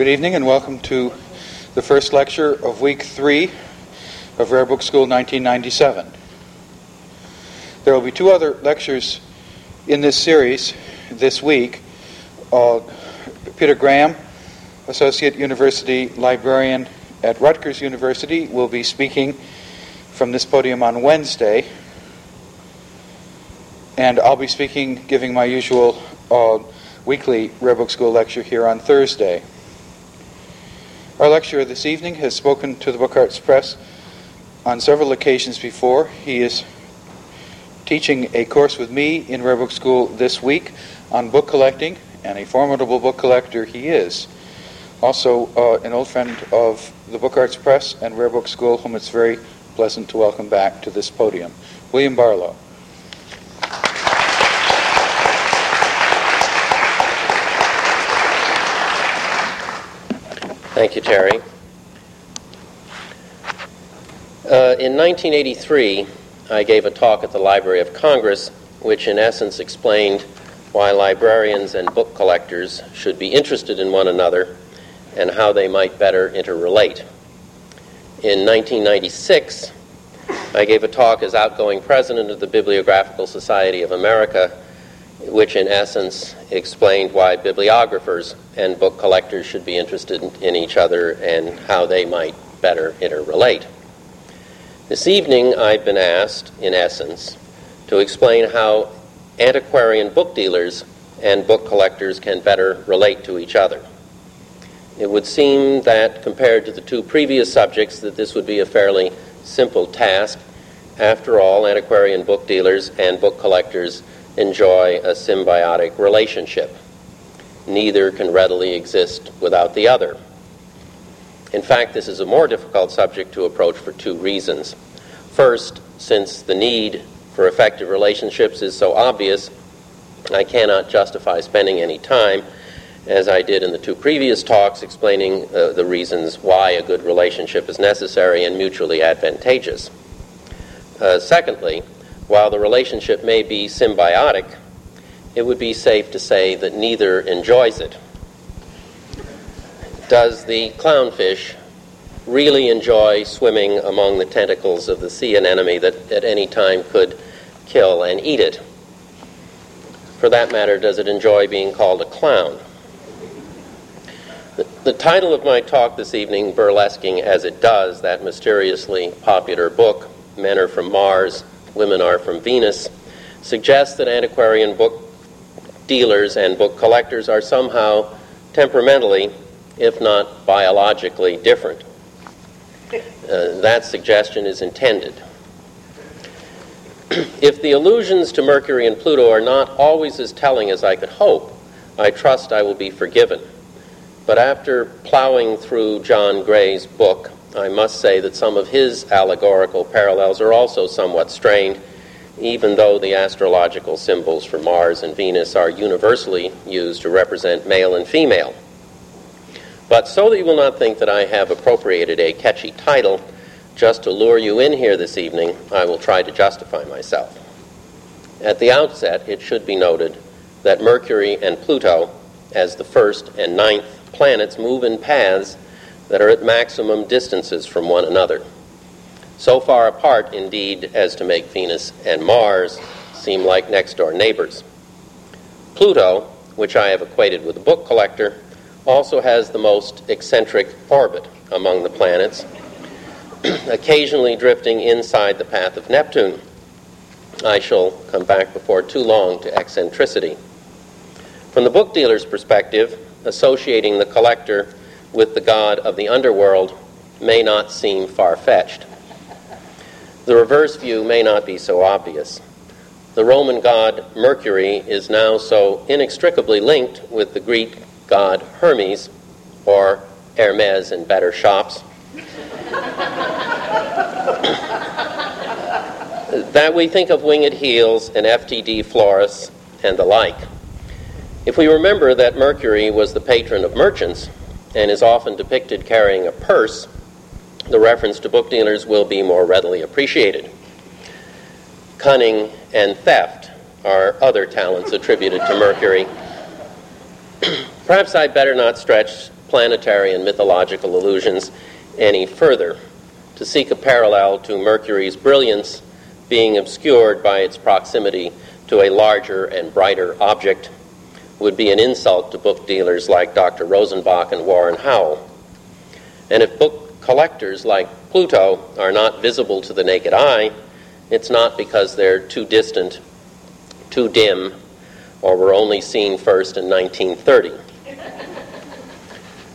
Good evening and welcome to the first lecture of week three of Rare Book School 1997. There will be two other lectures in this series this week. Uh, Peter Graham, Associate University Librarian at Rutgers University, will be speaking from this podium on Wednesday. And I'll be speaking, giving my usual uh, weekly Rare Book School lecture here on Thursday. Our lecturer this evening has spoken to the Book Arts Press on several occasions before. He is teaching a course with me in Rare Book School this week on book collecting, and a formidable book collector he is. Also, uh, an old friend of the Book Arts Press and Rare Book School, whom it's very pleasant to welcome back to this podium. William Barlow. Thank you, Terry. Uh, in 1983, I gave a talk at the Library of Congress, which in essence explained why librarians and book collectors should be interested in one another and how they might better interrelate. In 1996, I gave a talk as outgoing president of the Bibliographical Society of America which in essence explained why bibliographers and book collectors should be interested in each other and how they might better interrelate. This evening, I've been asked, in essence, to explain how antiquarian book dealers and book collectors can better relate to each other. It would seem that, compared to the two previous subjects, that this would be a fairly simple task. After all, antiquarian book dealers and book collectors enjoy a symbiotic relationship. Neither can readily exist without the other. In fact, this is a more difficult subject to approach for two reasons. First, since the need for effective relationships is so obvious, I cannot justify spending any time, as I did in the two previous talks, explaining uh, the reasons why a good relationship is necessary and mutually advantageous. Uh, secondly, while the relationship may be symbiotic, it would be safe to say that neither enjoys it. Does the clownfish really enjoy swimming among the tentacles of the sea anemone that at any time could kill and eat it? For that matter, does it enjoy being called a clown? The, title of my talk this evening, burlesquing as it does that mysteriously popular book, Men Are From Mars, Women Are from Venus, suggests that antiquarian book dealers and book collectors are somehow temperamentally, if not biologically, different. Uh, that suggestion is intended. if the allusions to Mercury and Pluto are not always as telling as I could hope, I trust I will be forgiven. But after plowing through John Gray's book, I must say that some of his allegorical parallels are also somewhat strained, even though the astrological symbols for Mars and Venus are universally used to represent male and female. But so that you will not think that I have appropriated a catchy title just to lure you in here this evening, I will try to justify myself. At the outset, it should be noted that Mercury and Pluto, as the first and ninth planets, move in paths that are at maximum distances from one another. So far apart, indeed, as to make Venus and Mars seem like next door neighbors. Pluto, which I have equated with a book collector, also has the most eccentric orbit among the planets, occasionally drifting inside the path of Neptune. I shall come back before too long to eccentricity. From the book dealer's perspective, associating the collector with the god of the underworld may not seem far fetched. The reverse view may not be so obvious. The Roman god Mercury is now so inextricably linked with the Greek god Hermes, or Hermes in better shops, that we think of winged heels and FTD florists and the like. If we remember that Mercury was the patron of merchants, and is often depicted carrying a purse, the reference to book dealers will be more readily appreciated. Cunning and theft are other talents attributed to Mercury. Perhaps I'd better not stretch planetary and mythological allusions any further. To seek a parallel to Mercury's brilliance being obscured by its proximity to a larger and brighter object would be an insult to book dealers like Dr. Rosenbach and Warren Howell. And if book collectors like Pluto are not visible to the naked eye, it's not because they're too distant, too dim, or were only seen first in 1930.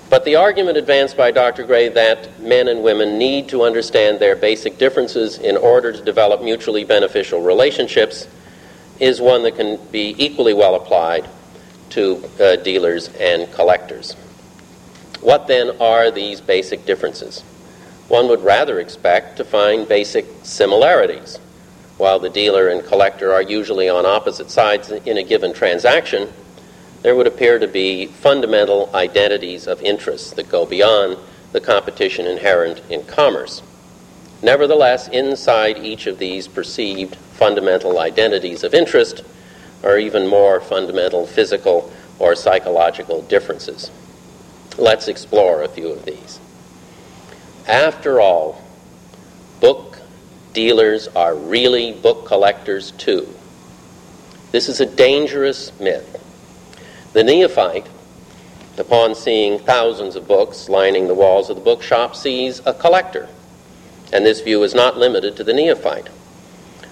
But the argument advanced by Dr. Gray that men and women need to understand their basic differences in order to develop mutually beneficial relationships is one that can be equally well applied to uh, dealers and collectors. What then are these basic differences? One would rather expect to find basic similarities. While the dealer and collector are usually on opposite sides in a given transaction, there would appear to be fundamental identities of interest that go beyond the competition inherent in commerce. Nevertheless, inside each of these perceived fundamental identities of interest are even more fundamental physical or psychological differences. Let's explore a few of these. After all, book dealers are really book collectors too. This is a dangerous myth. The neophyte, upon seeing thousands of books lining the walls of the bookshop, sees a collector. And this view is not limited to the neophyte.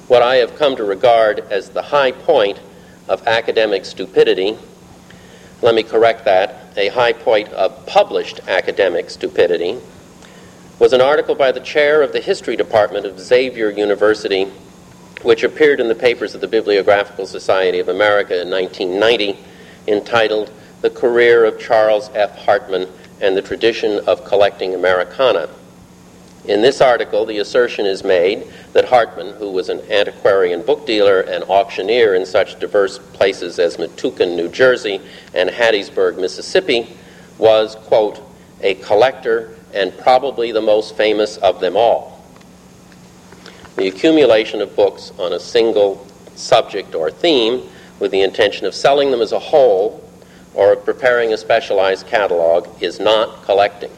What I have come to regard as the high point of academic stupidity, let me correct that, a high point of published academic stupidity, was an article by the chair of the history department of Xavier University, which appeared in the papers of the Bibliographical Society of America in 1990 entitled The Career of Charles F. Heartman and the Tradition of Collecting Americana. In this article, the assertion is made that Heartman, who was an antiquarian book dealer and auctioneer in such diverse places as Metuchen, New Jersey, and Hattiesburg, Mississippi, was, quote, a collector and probably the most famous of them all. The accumulation of books on a single subject or theme with the intention of selling them as a whole or of preparing a specialized catalog is not collecting.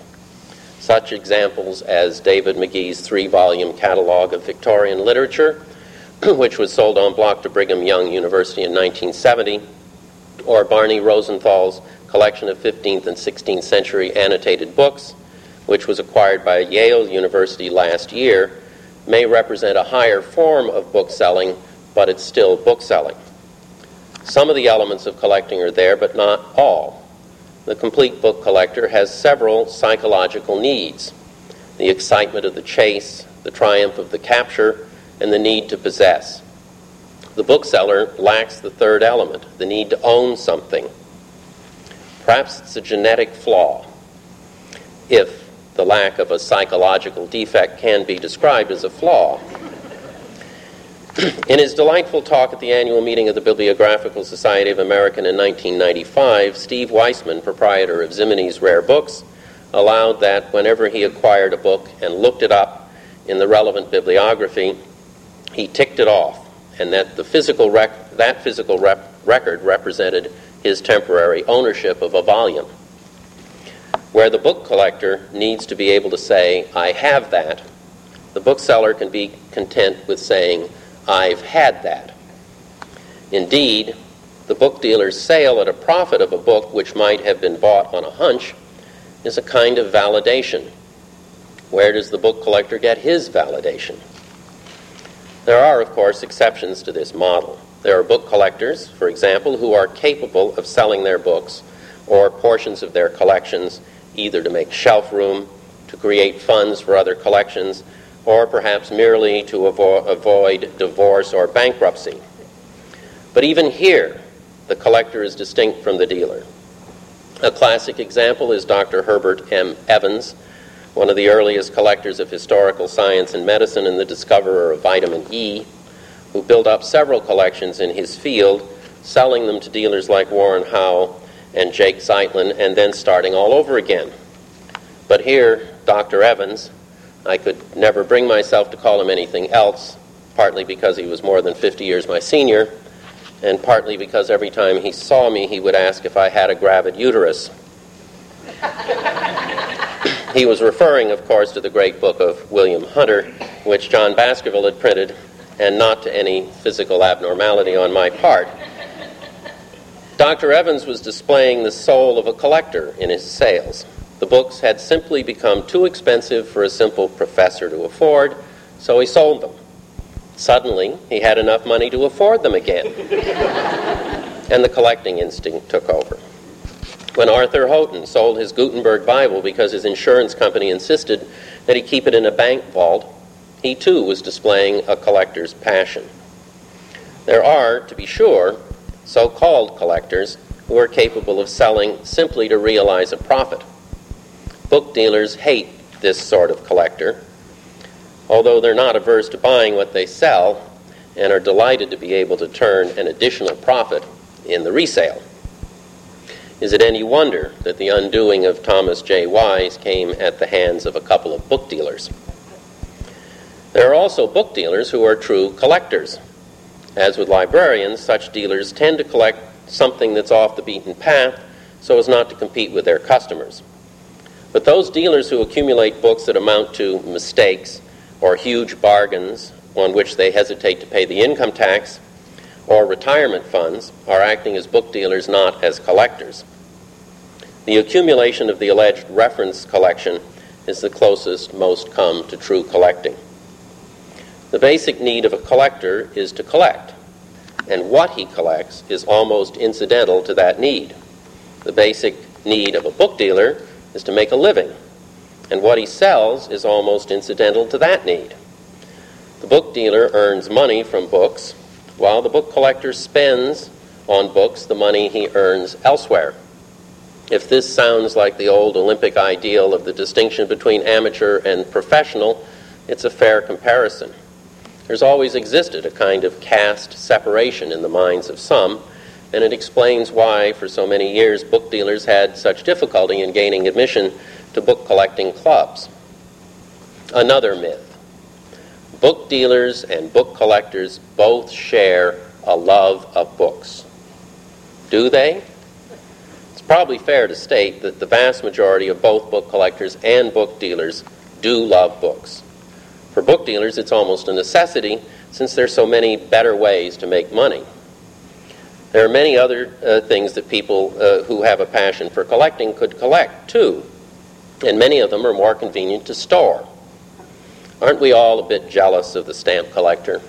Such examples as David Magee's three volume catalog of Victorian literature, which was sold en bloc to Brigham Young University in 1970, or Barney Rosenthal's collection of 15th and 16th century annotated books, which was acquired by Yale University last year, may represent a higher form of bookselling, but it's still bookselling. Some of the elements of collecting are there, but not all. The complete book collector has several psychological needs the excitement of the chase, the triumph of the capture, and the need to possess. The bookseller lacks the third element, the need to own something. Perhaps it's a genetic flaw, if the lack of a psychological defect can be described as a flaw. In his delightful talk at the annual meeting of the Bibliographical Society of America in 1995, Steve Weissman, proprietor of Ximenes Rare Books, allowed that whenever he acquired a book and looked it up in the relevant bibliography, he ticked it off, and that the physical rec- that physical rep- record represented his temporary ownership of a volume. Where the book collector needs to be able to say, I have that, the bookseller can be content with saying, I've had that. Indeed, the book dealer's sale at a profit of a book which might have been bought on a hunch is a kind of validation. Where does the book collector get his validation? There are, of course, exceptions to this model. There are book collectors, for example, who are capable of selling their books or portions of their collections either to make shelf room, to create funds for other collections, or perhaps merely to avo- avoid divorce or bankruptcy. But even here, the collector is distinct from the dealer. A classic example is Dr. Herbert M. Evans, one of the earliest collectors of historical science and medicine and the discoverer of vitamin E, who built up several collections in his field, selling them to dealers like Warren Howell and Jake Zeitlin, and then starting all over again. But here, Dr. Evans, I could never bring myself to call him anything else, partly because he was more than 50 years my senior, and partly because every time he saw me, he would ask if I had a gravid uterus. he was referring, of course, to the great book of William Hunter, which John Baskerville had printed, and not to any physical abnormality on my part. Dr. Evans was displaying the soul of a collector in his sales. The books had simply become too expensive for a simple professor to afford, so he sold them. Suddenly, he had enough money to afford them again. and the collecting instinct took over. When Arthur Houghton sold his Gutenberg Bible because his insurance company insisted that he keep it in a bank vault, he too was displaying a collector's passion. There are, to be sure, so called collectors who are capable of selling simply to realize a profit. Book dealers hate this sort of collector, although they're not averse to buying what they sell and are delighted to be able to turn an additional profit in the resale. Is it any wonder that the undoing of Thomas J. Wise came at the hands of a couple of book dealers? There are also book dealers who are true collectors. As with librarians, such dealers tend to collect something that's off the beaten path so as not to compete with their customers. But those dealers who accumulate books that amount to mistakes or huge bargains on which they hesitate to pay the income tax or retirement funds are acting as book dealers, not as collectors. The accumulation of the alleged reference collection is the closest most come to true collecting. The basic need of a collector is to collect, and what he collects is almost incidental to that need. The basic need of a book dealer is to make a living, and what he sells is almost incidental to that need. The book dealer earns money from books, while the book collector spends on books the money he earns elsewhere. If this sounds like the old Olympic ideal of the distinction between amateur and professional, it's a fair comparison. There's always existed a kind of caste separation in the minds of some, and it explains why, for so many years, book dealers had such difficulty in gaining admission to book collecting clubs. Another myth book dealers and book collectors both share a love of books. Do they? It's probably fair to state that the vast majority of both book collectors and book dealers do love books. For book dealers, it's almost a necessity since there's so many better ways to make money. There are many other uh, things that people uh, who have a passion for collecting could collect too, and many of them are more convenient to store. Aren't we all a bit jealous of the stamp collector?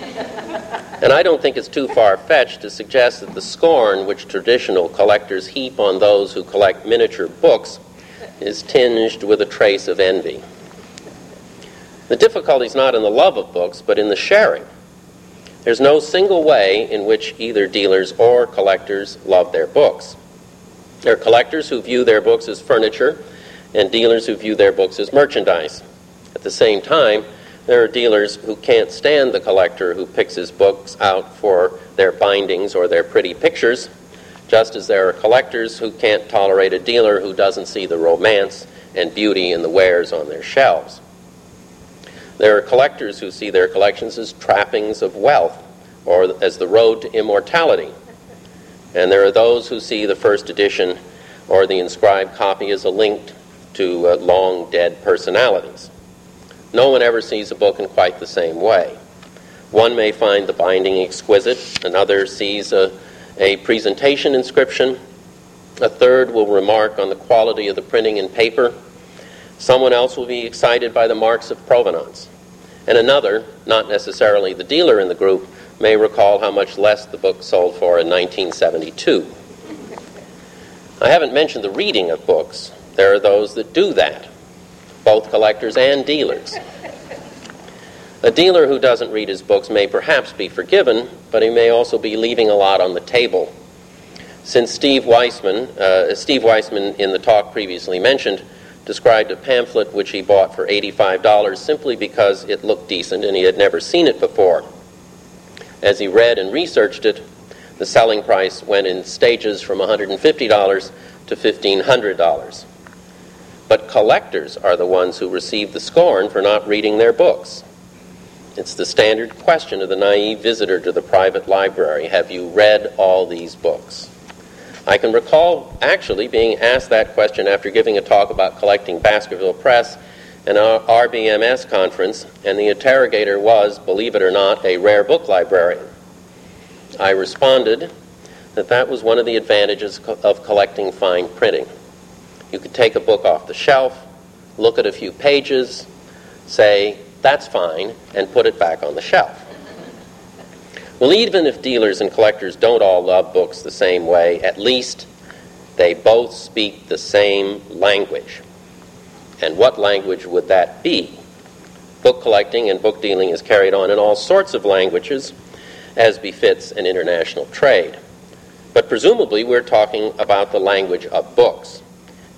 and I don't think it's too far fetched to suggest that the scorn which traditional collectors heap on those who collect miniature books is tinged with a trace of envy. The difficulty is not in the love of books, but in the sharing. There's no single way in which either dealers or collectors love their books. There are collectors who view their books as furniture, and dealers who view their books as merchandise. At the same time, there are dealers who can't stand the collector who picks his books out for their bindings or their pretty pictures, just as there are collectors who can't tolerate a dealer who doesn't see the romance and beauty in the wares on their shelves. There are collectors who see their collections as trappings of wealth or as the road to immortality. And there are those who see the first edition or the inscribed copy as a link to uh, long dead personalities. No one ever sees a book in quite the same way. One may find the binding exquisite, another sees a, a presentation inscription, a third will remark on the quality of the printing and paper, Someone else will be excited by the marks of provenance. And another, not necessarily the dealer in the group, may recall how much less the book sold for in 1972. I haven't mentioned the reading of books. There are those that do that, both collectors and dealers. A dealer who doesn't read his books may perhaps be forgiven, but he may also be leaving a lot on the table. Since Steve Weissman, uh, Steve Weissman in the talk previously mentioned, described a pamphlet which he bought for $85 simply because it looked decent and he had never seen it before. As he read and researched it, the selling price went in stages from $150 to $1,500. But collectors are the ones who receive the scorn for not reading their books. It's the standard question of the naive visitor to the private library Have you read all these books? I can recall actually being asked that question after giving a talk about collecting Baskerville Press our RBMS conference, and the interrogator was, believe it or not, a rare book librarian. I responded that that was one of the advantages of collecting fine printing. You could take a book off the shelf, look at a few pages, say, that's fine, and put it back on the shelf. Well, even if dealers and collectors don't all love books the same way, at least they both speak the same language. And what language would that be? Book collecting and book dealing is carried on in all sorts of languages, as befits an international trade. But presumably, we're talking about the language of books.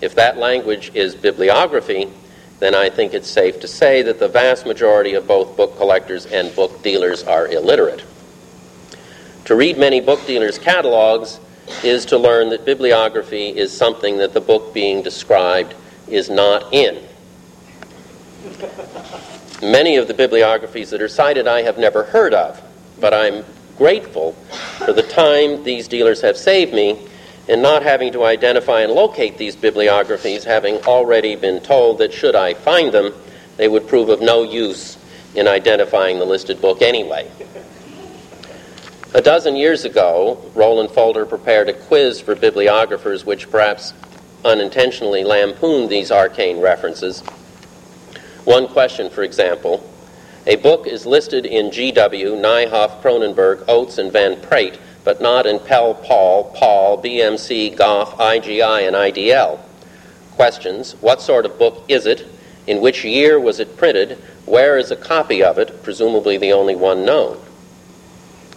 If that language is bibliography, then I think it's safe to say that the vast majority of both book collectors and book dealers are illiterate. To read many book dealers' catalogs is to learn that bibliography is something that the book being described is not in. Many of the bibliographies that are cited I have never heard of, but I'm grateful for the time these dealers have saved me in not having to identify and locate these bibliographies, having already been told that should I find them, they would prove of no use in identifying the listed book anyway. A dozen years ago, Roland Folter prepared a quiz for bibliographers which perhaps unintentionally lampooned these arcane references. One question, for example a book is listed in GW, Nijhoff, Kronenberg, Oates, and Van Praet, but not in Pell, Paul, Paul, BMC, Goff, IGI, and IDL. Questions What sort of book is it? In which year was it printed? Where is a copy of it, presumably the only one known?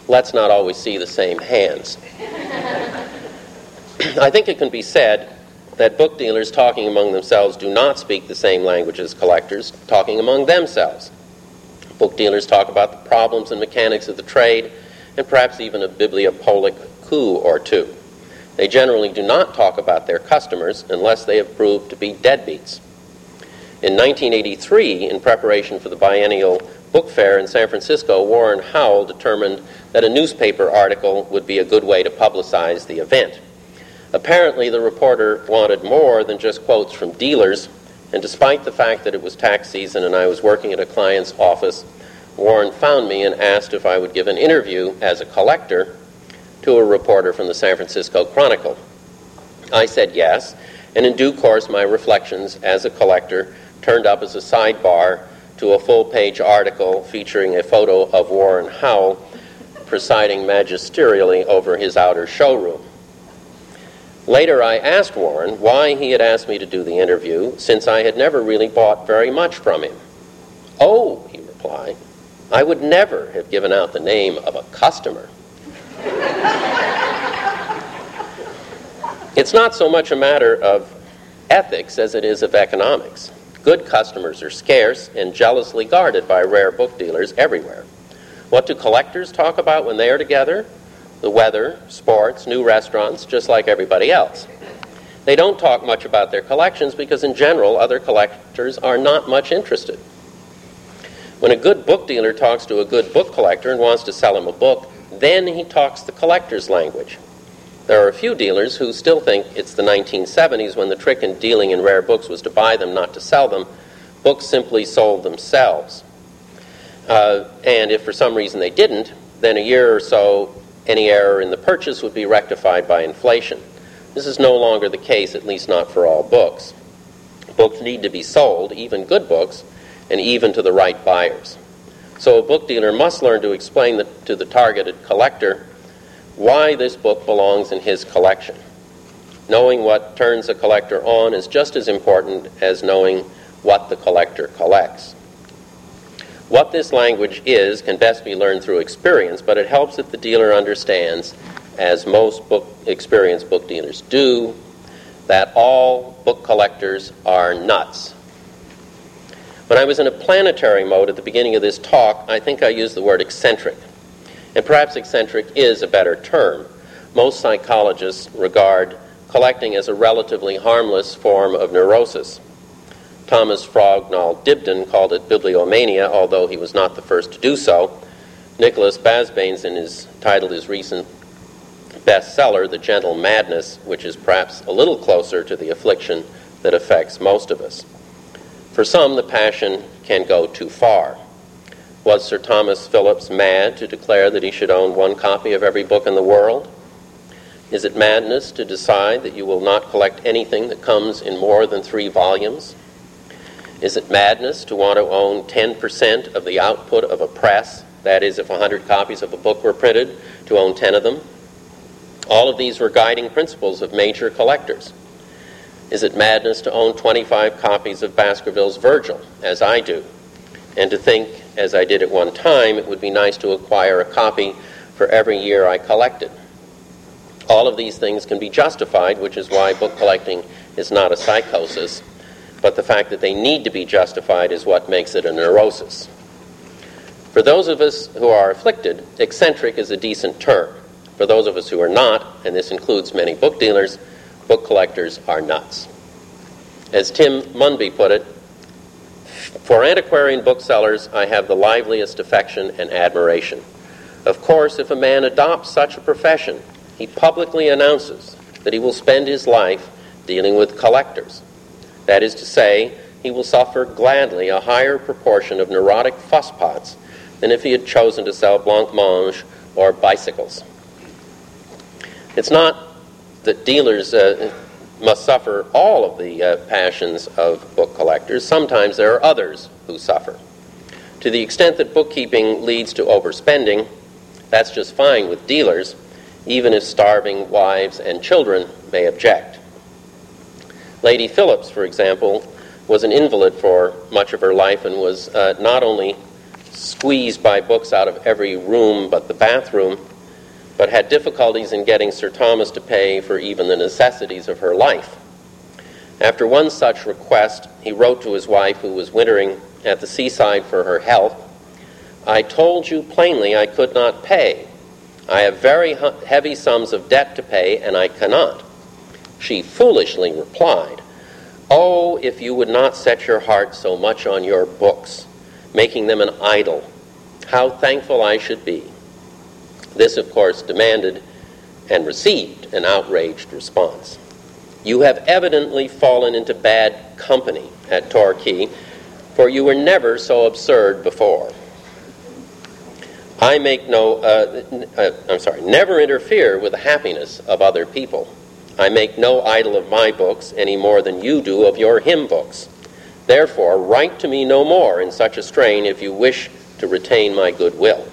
Let's not always see the same hands. I think it can be said that book dealers talking among themselves do not speak the same language as collectors talking among themselves. Book dealers talk about the problems and mechanics of the trade, and perhaps even a bibliopolic coup or two. They generally do not talk about their customers unless they have proved to be deadbeats. In 1983, in preparation for the biennial book fair in San Francisco, Warren Howell determined that a newspaper article would be a good way to publicize the event. Apparently, the reporter wanted more than just quotes from dealers and despite the fact that it was tax season and I was working at a client's office, Warren found me and asked if I would give an interview as a collector to a reporter from the San Francisco Chronicle. I said yes, and in due course, my reflections as a collector turned up as a sidebar to a full page article featuring a photo of Warren Howell presiding magisterially over his outer showroom. Later, I asked Warren why he had asked me to do the interview, since I had never really bought very much from him. Oh, he replied, I would never have given out the name of a customer. it's not so much a matter of ethics as it is of economics. Good customers are scarce and jealously guarded by rare book dealers everywhere. What do collectors talk about when they are together? the weather, sports, new restaurants, just like everybody else. They don't talk much about their collections because, in general, other collectors are not much interested. When a good book dealer talks to a good book collector and wants to sell him a book, then he talks the collector's language. There are a few dealers who still think it's the 1970s when the trick in dealing in rare books was to buy them, not to sell them. Books simply sold themselves. Uh, and if for some reason they didn't, then a year or so any error in the purchase would be rectified by inflation. This is no longer the case, at least not for all books. Books need to be sold, even good books, and even to the right buyers. So a book dealer must learn to explain the, to the targeted collector why this book belongs in his collection. Knowing what turns a collector on is just as important as knowing what the collector collects. What this language is can best be learned through experience, but it helps if the dealer understands, as most book experienced book dealers do, that all book collectors are nuts. When I was in a planetary mode at the beginning of this talk, I think I used the word eccentric. And perhaps eccentric is a better term. Most psychologists regard collecting as a relatively harmless form of neurosis. Thomas Frognall Dibdin called it bibliomania, although he was not the first to do so. Nicholas Basbanes, in his titled his recent bestseller, The Gentle Madness, which is perhaps a little closer to the affliction that affects most of us. For some, the passion can go too far. Was Sir Thomas Phillipps mad to declare that he should own one copy of every book in the world? Is it madness to decide that you will not collect anything that comes in more than three volumes? Is it madness to want to own 10% of the output of a press? That is, if 100 copies of a book were printed, to own 10 of them? All of these were guiding principles of major collectors. Is it madness to own 25 copies of Baskerville's Virgil, as I do, and to think, as I did at one time, it would be nice to acquire a copy for every year I collected? All of these things can be justified, which is why book collecting is not a psychosis, but the fact that they need to be justified is what makes it a neurosis. For those of us who are afflicted, eccentric is a decent term. For those of us who are not, and this includes many book dealers, book collectors are nuts. As Tim Munby put it, for antiquarian booksellers, I have the liveliest affection and admiration. Of course, if a man adopts such a profession, he publicly announces that he will spend his life dealing with collectors. That is to say, he will suffer gladly a higher proportion of neurotic fusspots than if he had chosen to sell blancmange or bicycles. It's not that dealers uh, must suffer all of the uh, passions of book collectors. Sometimes there are others who suffer. To the extent that bookkeeping leads to overspending, that's just fine with dealers, even if starving wives and children may object. Lady Phillipps, for example, was an invalid for much of her life and was uh, not only squeezed by books out of every room but the bathroom, but had difficulties in getting Sir Thomas to pay for even the necessities of her life. After one such request, he wrote to his wife, who was wintering at the seaside for her health I told you plainly I could not pay. I have very heavy sums of debt to pay, and I cannot. She foolishly replied, Oh, if you would not set your heart so much on your books, making them an idol, how thankful I should be. This, of course, demanded and received an outraged response. You have evidently fallen into bad company at Torquay, for you were never so absurd before. I make no, uh, uh, I'm sorry, never interfere with the happiness of other people. I make no idol of my books any more than you do of your hymn books. Therefore, write to me no more in such a strain if you wish to retain my goodwill.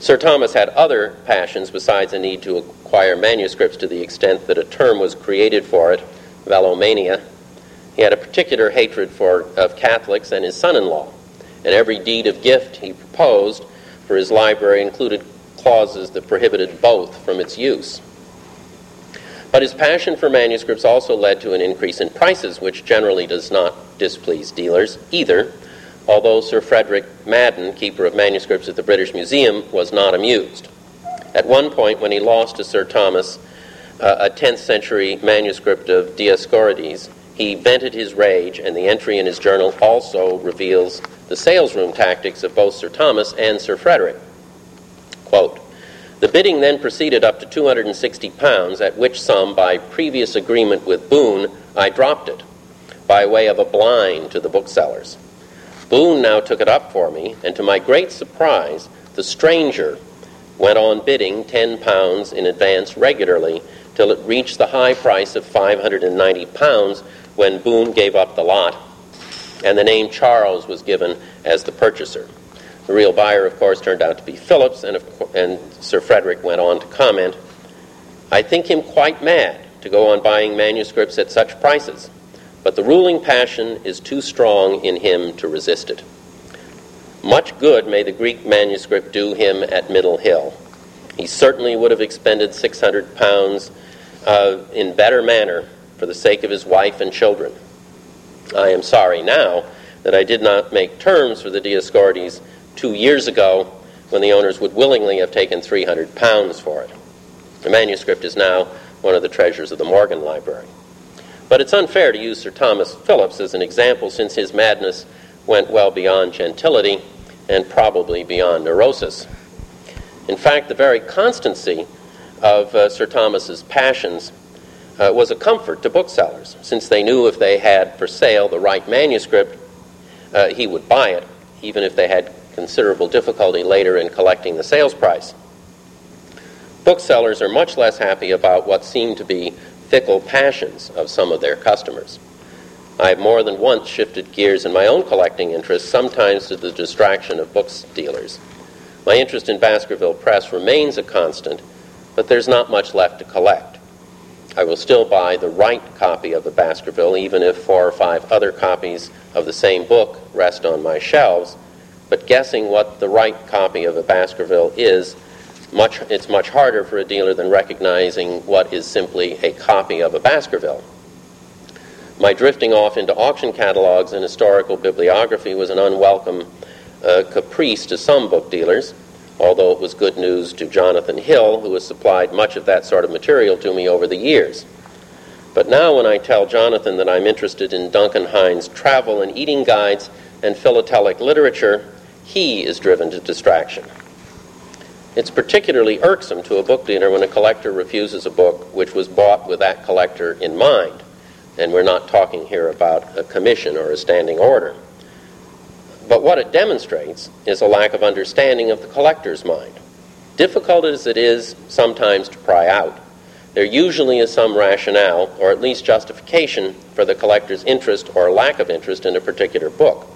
Sir Thomas had other passions besides a need to acquire manuscripts to the extent that a term was created for it, vellomania. He had a particular hatred for, of Catholics and his son in law and every deed of gift he proposed for his library included clauses that prohibited both from its use. But his passion for manuscripts also led to an increase in prices, which generally does not displease dealers either, although Sir Frederick Madden, keeper of manuscripts at the British Museum, was not amused. At one point, when he lost to Sir Thomas uh, a 10th century manuscript of Dioscorides, he vented his rage, and the entry in his journal also reveals the salesroom tactics of both Sir Thomas and Sir Frederick. Quote, the bidding then proceeded up to 260 pounds, at which sum, by previous agreement with Boone, I dropped it, by way of a blind to the booksellers. Boone now took it up for me, and to my great surprise, the stranger went on bidding 10 pounds in advance regularly till it reached the high price of 590 pounds when Boone gave up the lot and the name Charles was given as the purchaser. The real buyer, of course, turned out to be Phillipps, and, of, and Sir Frederick went on to comment I think him quite mad to go on buying manuscripts at such prices, but the ruling passion is too strong in him to resist it. Much good may the Greek manuscript do him at Middle Hill. He certainly would have expended 600 pounds uh, in better manner for the sake of his wife and children. I am sorry now that I did not make terms for the Dioscorides two years ago when the owners would willingly have taken 300 pounds for it. The manuscript is now one of the treasures of the Morgan Library. But it's unfair to use Sir Thomas Phillipps as an example since his madness went well beyond gentility and probably beyond neurosis. In fact, the very constancy of uh, Sir Thomas's passions uh, was a comfort to booksellers, since they knew if they had for sale the right manuscript, uh, he would buy it, even if they had considerable difficulty later in collecting the sales price. Booksellers are much less happy about what seem to be fickle passions of some of their customers. I have more than once shifted gears in my own collecting interests, sometimes to the distraction of books dealers. My interest in Baskerville Press remains a constant, but there's not much left to collect. I will still buy the right copy of the Baskerville, even if four or five other copies of the same book rest on my shelves. But guessing what the right copy of a Baskerville is, much, it's much harder for a dealer than recognizing what is simply a copy of a Baskerville. My drifting off into auction catalogs and historical bibliography was an unwelcome uh, caprice to some book dealers although it was good news to Jonathan Hill, who has supplied much of that sort of material to me over the years. But now, when I tell Jonathan that I'm interested in Duncan Hines' travel and eating guides and philatelic literature, he is driven to distraction. It's particularly irksome to a book dealer when a collector refuses a book which was bought with that collector in mind. And we're not talking here about a commission or a standing order. But what it demonstrates is a lack of understanding of the collector's mind. Difficult as it is sometimes to pry out, there usually is some rationale, or at least justification, for the collector's interest or lack of interest in a particular book.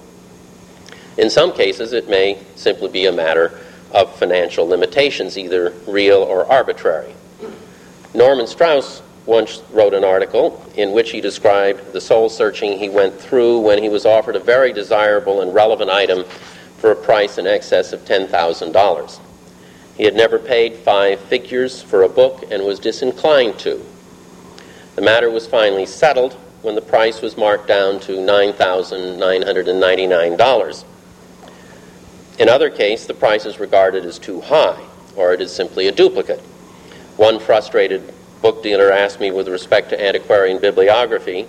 In some cases, it may simply be a matter of financial limitations, either real or arbitrary. Norman Strouse once wrote an article in which he described the soul searching he went through when he was offered a very desirable and relevant item for a price in excess of $10,000. He had never paid five figures for a book and was disinclined to. The matter was finally settled when the price was marked down to $9,999. In other cases, the price is regarded as too high, or it is simply a duplicate. One frustrated book dealer asked me with respect to antiquarian bibliography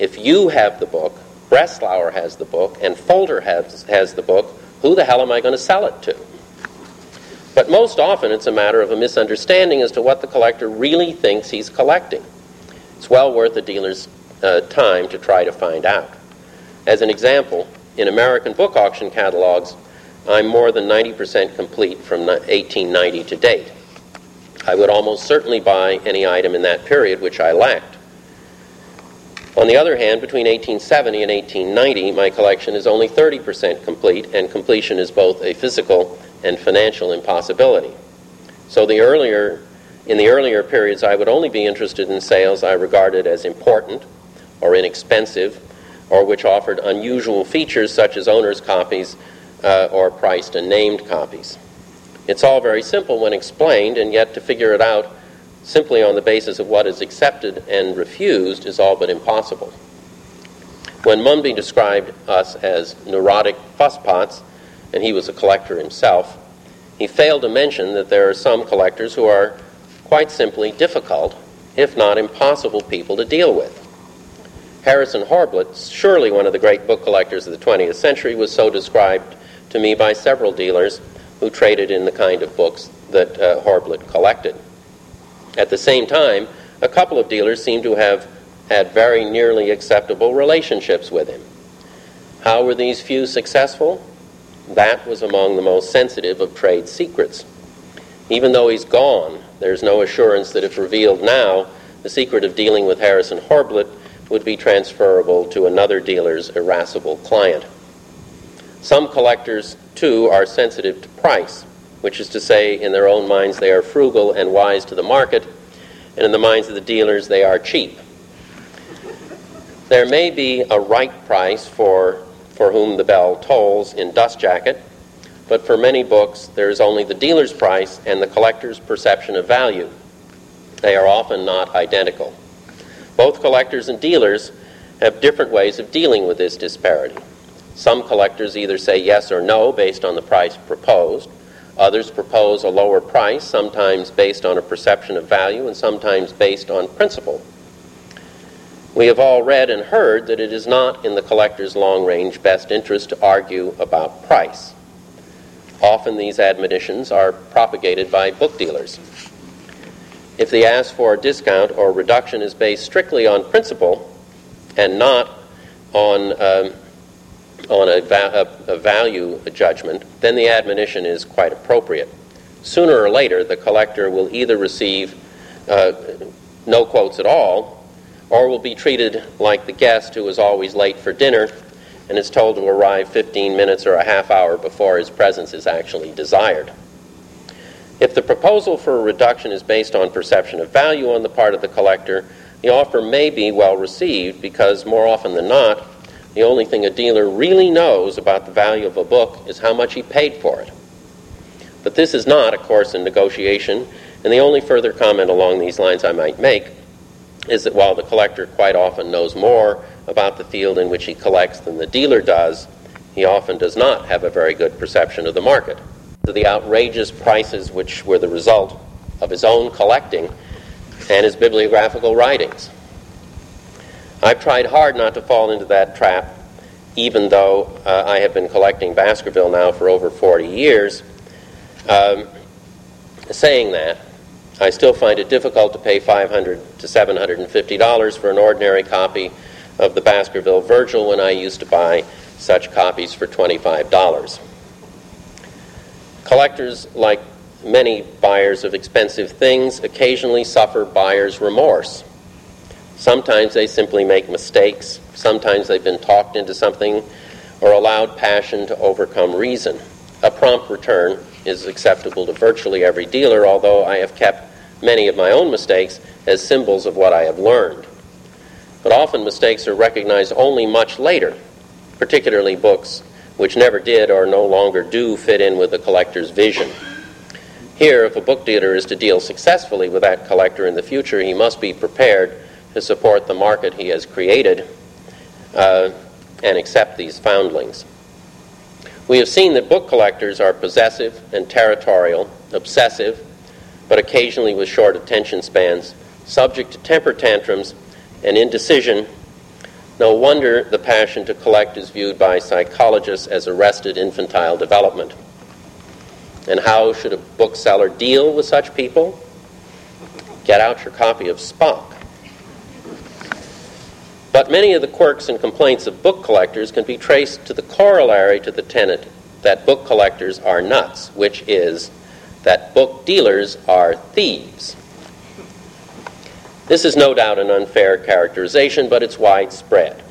if you have the book, Breslauer has the book, and Folter has, has the book, who the hell am I going to sell it to? But most often it's a matter of a misunderstanding as to what the collector really thinks he's collecting. It's well worth a dealer's uh, time to try to find out. As an example, in American book auction catalogs, I'm more than 90% complete from 1890 to date. I would almost certainly buy any item in that period which I lacked. On the other hand, between 1870 and 1890, my collection is only 30% complete, and completion is both a physical and financial impossibility. So the earlier, in the earlier periods, I would only be interested in sales I regarded as important or inexpensive, or which offered unusual features such as owner's copies uh, or priced and named copies. It's all very simple when explained, and yet to figure it out simply on the basis of what is accepted and refused is all but impossible. When Munby described us as neurotic fusspots, and he was a collector himself, he failed to mention that there are some collectors who are quite simply difficult, if not impossible, people to deal with. Harrison Horblit, surely one of the great book collectors of the 20th century, was so described to me by several dealers who traded in the kind of books that uh, collected. At the same time, a couple of dealers seem to have had very nearly acceptable relationships with him. How were these few successful? That was among the most sensitive of trade secrets. Even though he's gone, there's no assurance that if revealed now, the secret of dealing with Harrison Horblit would be transferable to another dealer's irascible client. Some collectors, too, are sensitive to price, which is to say, in their own minds, they are frugal and wise to the market, and in the minds of the dealers, they are cheap. There may be a right price for, for whom the bell tolls in Dust Jacket, but for many books, there is only the dealer's price and the collector's perception of value. They are often not identical. Both collectors and dealers have different ways of dealing with this disparity. Some collectors either say yes or no based on the price proposed. Others propose a lower price, sometimes based on a perception of value and sometimes based on principle. We have all read and heard that it is not in the collector's long range best interest to argue about price. Often these admonitions are propagated by book dealers. If the ask for a discount or reduction is based strictly on principle and not on, um, on a, va- a, value judgment, then the admonition is quite appropriate. Sooner or later, the collector will either receive uh, no quotes at all, or will be treated like the guest who is always late for dinner and is told to arrive 15 minutes or a half hour before his presence is actually desired. If the proposal for a reduction is based on perception of value on the part of the collector, the offer may be well received because more often than not, the only thing a dealer really knows about the value of a book is how much he paid for it. But this is not a course in negotiation, and the only further comment along these lines I might make is that while the collector quite often knows more about the field in which he collects than the dealer does, he often does not have a very good perception of the market. The outrageous prices which were the result of his own collecting and his bibliographical writings. I've tried hard not to fall into that trap, even though uh, I have been collecting Baskerville now for over 40 years. Um, saying that, I still find it difficult to pay 500 to 750 dollars for an ordinary copy of the Baskerville Virgil when I used to buy such copies for $25. Collectors, like many buyers of expensive things, occasionally suffer buyer's remorse. Sometimes they simply make mistakes, sometimes they've been talked into something or allowed passion to overcome reason. A prompt return is acceptable to virtually every dealer, although I have kept many of my own mistakes as symbols of what I have learned. But often mistakes are recognized only much later, particularly books which never did or no longer do fit in with the collector's vision. Here, if a book dealer is to deal successfully with that collector in the future, he must be prepared to support the market he has created uh, and accept these foundlings. We have seen that book collectors are possessive and territorial, obsessive, but occasionally with short attention spans, subject to temper tantrums and indecision, no wonder the passion to collect is viewed by psychologists as arrested infantile development. And how should a bookseller deal with such people? Get out your copy of Spock. But many of the quirks and complaints of book collectors can be traced to the corollary to the tenet that book collectors are nuts, which is that book dealers are thieves. This is no doubt an unfair characterization, but it's widespread.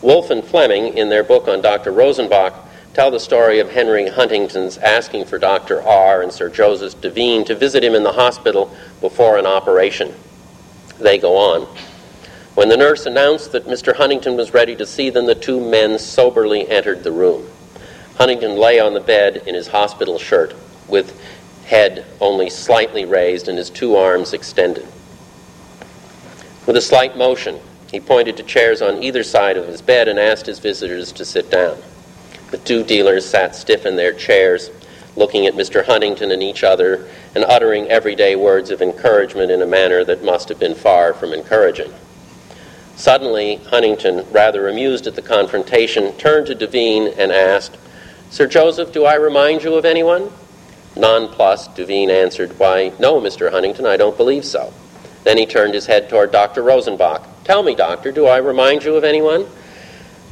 Wolf and Fleming, in their book on Dr. Rosenbach, tell the story of Henry Huntington's asking for Dr. R. and Sir Joseph Duveen to visit him in the hospital before an operation. They go on. When the nurse announced that Mr. Huntington was ready to see them, the two men soberly entered the room. Huntington lay on the bed in his hospital shirt, with head only slightly raised and his two arms extended. With a slight motion, he pointed to chairs on either side of his bed and asked his visitors to sit down. The two dealers sat stiff in their chairs, looking at Mr. Huntington and each other and uttering everyday words of encouragement in a manner that must have been far from encouraging. Suddenly, Huntington, rather amused at the confrontation, turned to Duveen and asked, Sir Joseph, do I remind you of anyone? Nonplussed, Duveen answered, Why, no, Mr. Huntington, I don't believe so. Then he turned his head toward Dr. Rosenbach. Tell me, doctor, do I remind you of anyone?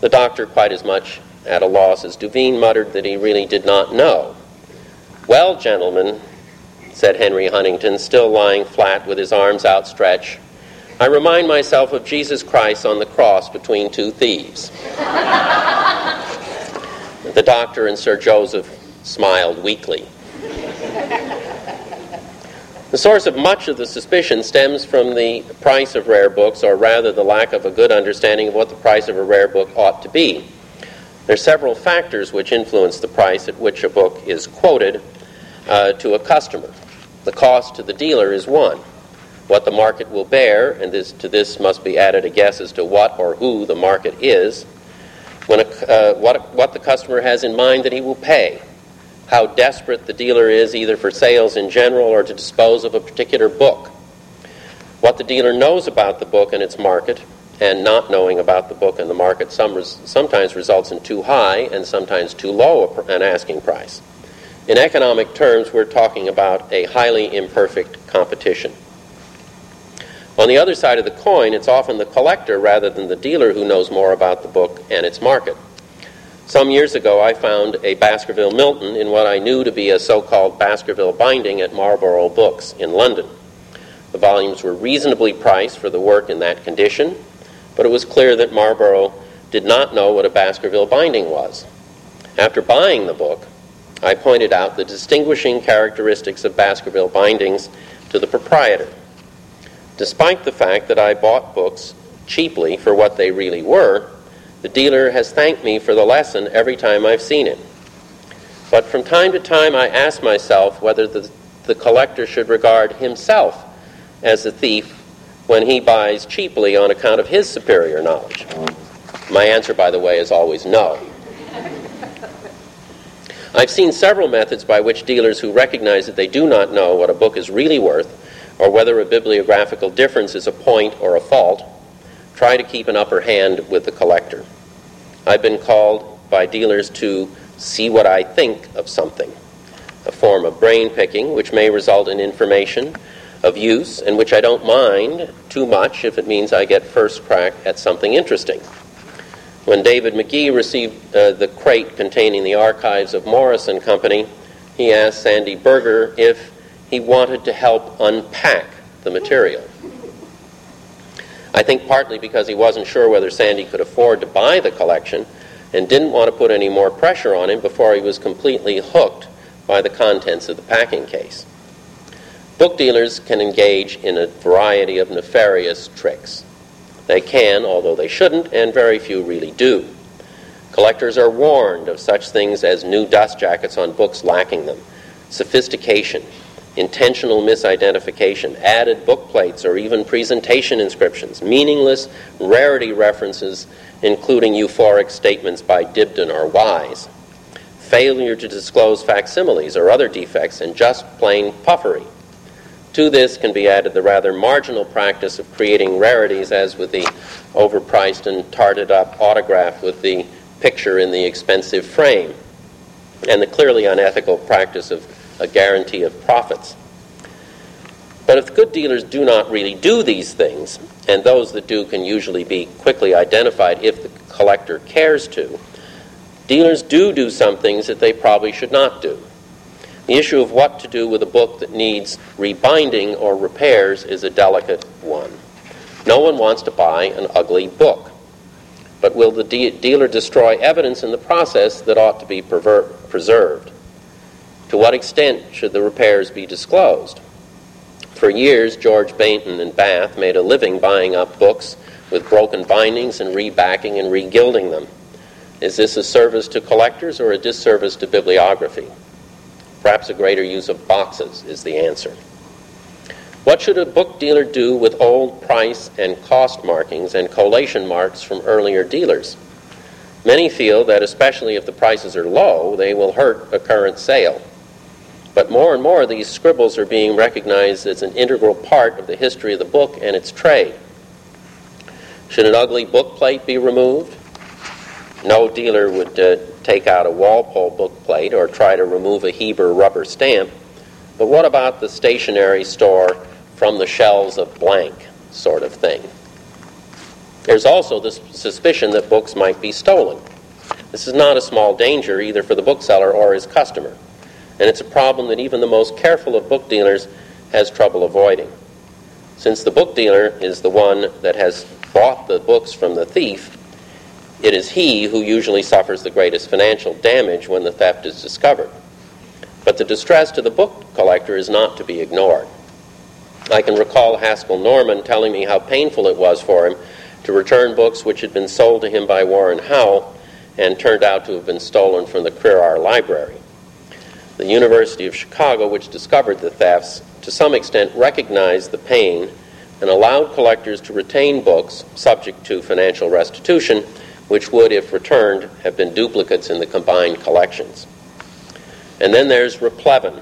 The doctor, quite as much at a loss as Duveen, muttered that he really did not know. Well, gentlemen, said Henry Huntington, still lying flat with his arms outstretched, I remind myself of Jesus Christ on the cross between two thieves. the doctor and Sir Joseph smiled weakly. The source of much of the suspicion stems from the price of rare books, or rather the lack of a good understanding of what the price of a rare book ought to be. There are several factors which influence the price at which a book is quoted uh, to a customer. The cost to the dealer is one. What the market will bear, and this, to this must be added a guess as to what or who the market is, when a, uh, what, what the customer has in mind that he will pay how desperate the dealer is either for sales in general or to dispose of a particular book. What the dealer knows about the book and its market, and not knowing about the book and the market some res- sometimes results in too high and sometimes too low an asking price. In economic terms, we're talking about a highly imperfect competition. On the other side of the coin, it's often the collector rather than the dealer who knows more about the book and its market. Some years ago, I found a Baskerville Milton in what I knew to be a so called Baskerville binding at Marlborough Books in London. The volumes were reasonably priced for the work in that condition, but it was clear that Marlborough did not know what a Baskerville binding was. After buying the book, I pointed out the distinguishing characteristics of Baskerville bindings to the proprietor. Despite the fact that I bought books cheaply for what they really were, the dealer has thanked me for the lesson every time I've seen it. But from time to time, I ask myself whether the, the collector should regard himself as a thief when he buys cheaply on account of his superior knowledge. My answer, by the way, is always no. I've seen several methods by which dealers who recognize that they do not know what a book is really worth or whether a bibliographical difference is a point or a fault, try to keep an upper hand with the collector. I've been called by dealers to see what I think of something, a form of brain picking which may result in information of use and which I don't mind too much if it means I get first crack at something interesting. When David Magee received uh, the crate containing the archives of Morris and Company, he asked Sandy Berger if he wanted to help unpack the material. I think partly because he wasn't sure whether Sandy could afford to buy the collection and didn't want to put any more pressure on him before he was completely hooked by the contents of the packing case. Book dealers can engage in a variety of nefarious tricks. They can, although they shouldn't, and very few really do. Collectors are warned of such things as new dust jackets on books lacking them, sophistication, intentional misidentification, added book plates, or even presentation inscriptions, meaningless rarity references, including euphoric statements by Dibdin or Wise, failure to disclose facsimiles or other defects, and just plain puffery. To this can be added the rather marginal practice of creating rarities, as with the overpriced and tarted up autograph with the picture in the expensive frame, and the clearly unethical practice of a guarantee of profits. But if good dealers do not really do these things, and those that do can usually be quickly identified if the collector cares to, dealers do do some things that they probably should not do. The issue of what to do with a book that needs rebinding or repairs is a delicate one. No one wants to buy an ugly book. But will the de- dealer destroy evidence in the process that ought to be preserved? To what extent should the repairs be disclosed? For years, George Bayntun in Bath made a living buying up books with broken bindings and rebacking and regilding them. Is this a service to collectors or a disservice to bibliography? Perhaps a greater use of boxes is the answer. What should a book dealer do with old price and cost markings and collation marks from earlier dealers? Many feel that, especially if the prices are low, they will hurt a current sale. But more and more, these scribbles are being recognized as an integral part of the history of the book and its trade. Should an ugly book plate be removed? No dealer would uh, take out a Walpole book plate or try to remove a Heber rubber stamp. But what about the stationery store from the shelves of blank sort of thing? There's also the suspicion that books might be stolen. This is not a small danger either for the bookseller or his customer and it's a problem that even the most careful of book dealers has trouble avoiding. Since the book dealer is the one that has bought the books from the thief, it is he who usually suffers the greatest financial damage when the theft is discovered. But the distress to the book collector is not to be ignored. I can recall Haskell Norman telling me how painful it was for him to return books which had been sold to him by Warren Howe and turned out to have been stolen from the Crerar Library. The University of Chicago, which discovered the thefts, to some extent recognized the pain and allowed collectors to retain books subject to financial restitution, which would, if returned, have been duplicates in the combined collections. And then there's replevin,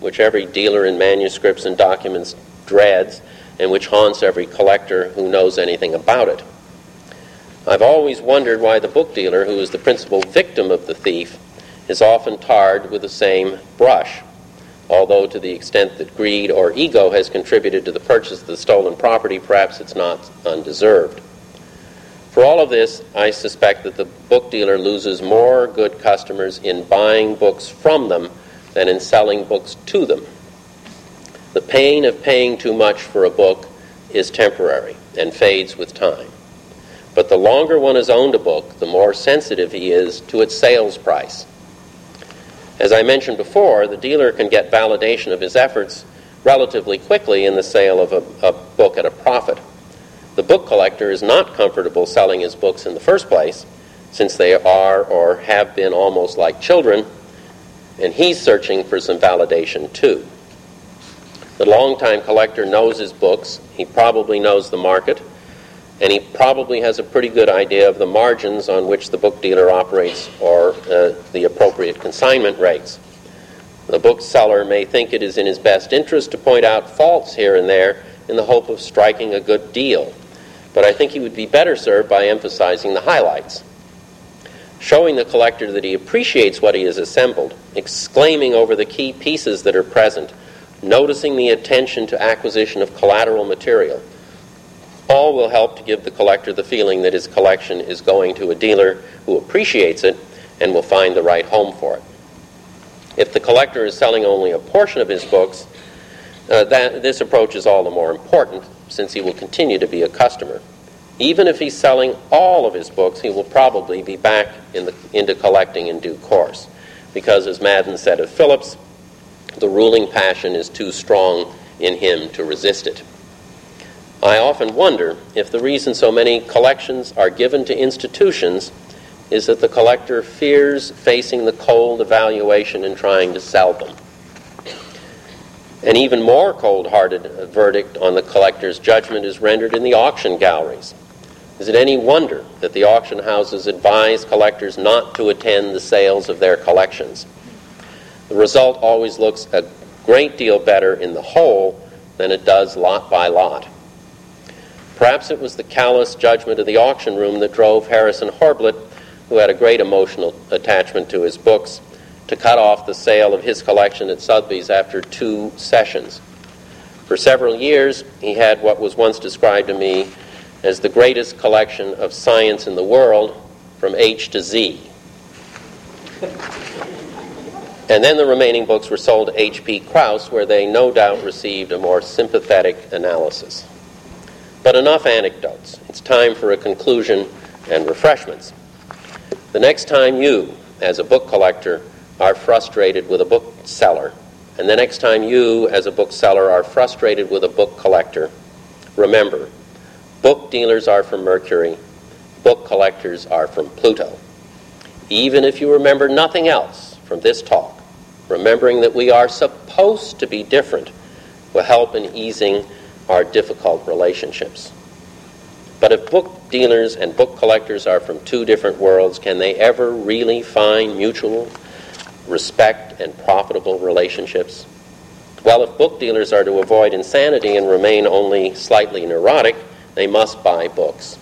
which every dealer in manuscripts and documents dreads and which haunts every collector who knows anything about it. I've always wondered why the book dealer, who is the principal victim of the thief, is often tarred with the same brush, although to the extent that greed or ego has contributed to the purchase of the stolen property, perhaps it's not undeserved. For all of this, I suspect that the book dealer loses more good customers in buying books from them than in selling books to them. The pain of paying too much for a book is temporary and fades with time. But the longer one has owned a book, the more sensitive he is to its sales price. As I mentioned before, the dealer can get validation of his efforts relatively quickly in the sale of a, a book at a profit. The book collector is not comfortable selling his books in the first place, since they are or have been almost like children, and he's searching for some validation too. The longtime collector knows his books, he probably knows the market, and he probably has a pretty good idea of the margins on which the book dealer operates or uh, the appropriate consignment rates. The bookseller may think it is in his best interest to point out faults here and there in the hope of striking a good deal but I think he would be better served by emphasizing the highlights. Showing the collector that he appreciates what he has assembled, exclaiming over the key pieces that are present, noticing the attention to acquisition of collateral material. All will help to give the collector the feeling that his collection is going to a dealer who appreciates it and will find the right home for it. If the collector is selling only a portion of his books, uh, that, this approach is all the more important since he will continue to be a customer. Even if he's selling all of his books, he will probably be back in the, into collecting in due course. Because, as Madden said of Phillipps, the ruling passion is too strong in him to resist it. I often wonder if the reason so many collections are given to institutions is that the collector fears facing the cold evaluation and trying to sell them. An even more cold hearted verdict on the collector's judgment is rendered in the auction galleries. Is it any wonder that the auction houses advise collectors not to attend the sales of their collections? The result always looks a great deal better in the whole than it does lot by lot. Perhaps it was the callous judgment of the auction room that drove Harrison Horblit, who had a great emotional attachment to his books, to cut off the sale of his collection at Sotheby's after two sessions. For several years, he had what was once described to me as the greatest collection of science in the world from H to Z. And then the remaining books were sold to H.P. Kraus, where they no doubt received a more sympathetic analysis. But enough anecdotes. It's time for a conclusion and refreshments. The next time you, as a book collector, are frustrated with a bookseller, and the next time you, as a bookseller, are frustrated with a book collector, remember book dealers are from Mercury, book collectors are from Pluto. Even if you remember nothing else from this talk, remembering that we are supposed to be different will help in easing our difficult relationships. But if book dealers and book collectors are from two different worlds, can they ever really find mutual respect, and profitable relationships? Well, if book dealers are to avoid insanity and remain only slightly neurotic, they must buy books.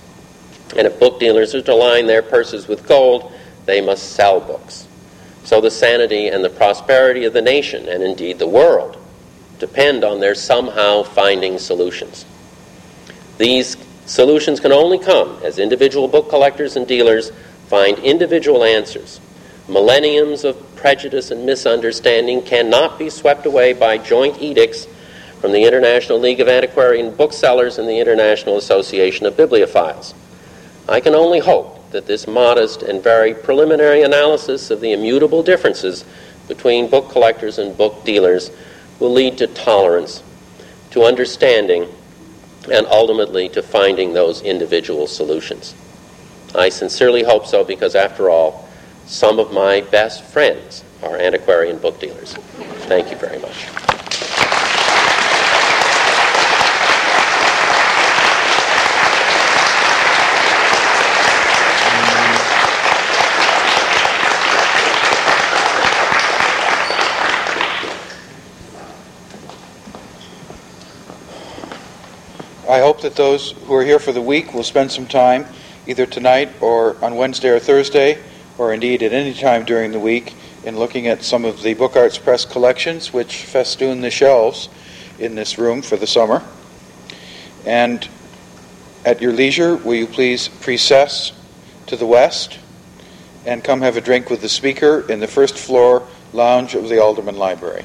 And if book dealers are to line their purses with gold, they must sell books. So the sanity and the prosperity of the nation, and indeed the world, depend on their somehow finding solutions. These solutions can only come as individual book collectors and dealers find individual answers. Millenniums of prejudice and misunderstanding cannot be swept away by joint edicts from the International League of Antiquarian Booksellers and the International Association of Bibliophiles. I can only hope that this modest and very preliminary analysis of the immutable differences between book collectors and book dealers will lead to tolerance, to understanding, and ultimately to finding those individual solutions. I sincerely hope so because, after all, some of my best friends are antiquarian book dealers. Thank you very much. I hope that those who are here for the week will spend some time, either tonight or on Wednesday or Thursday, or indeed at any time during the week, in looking at some of the Book Arts Press collections which festoon the shelves in this room for the summer. And at your leisure, will you please precess to the west and come have a drink with the speaker in the first floor lounge of the Alderman Library?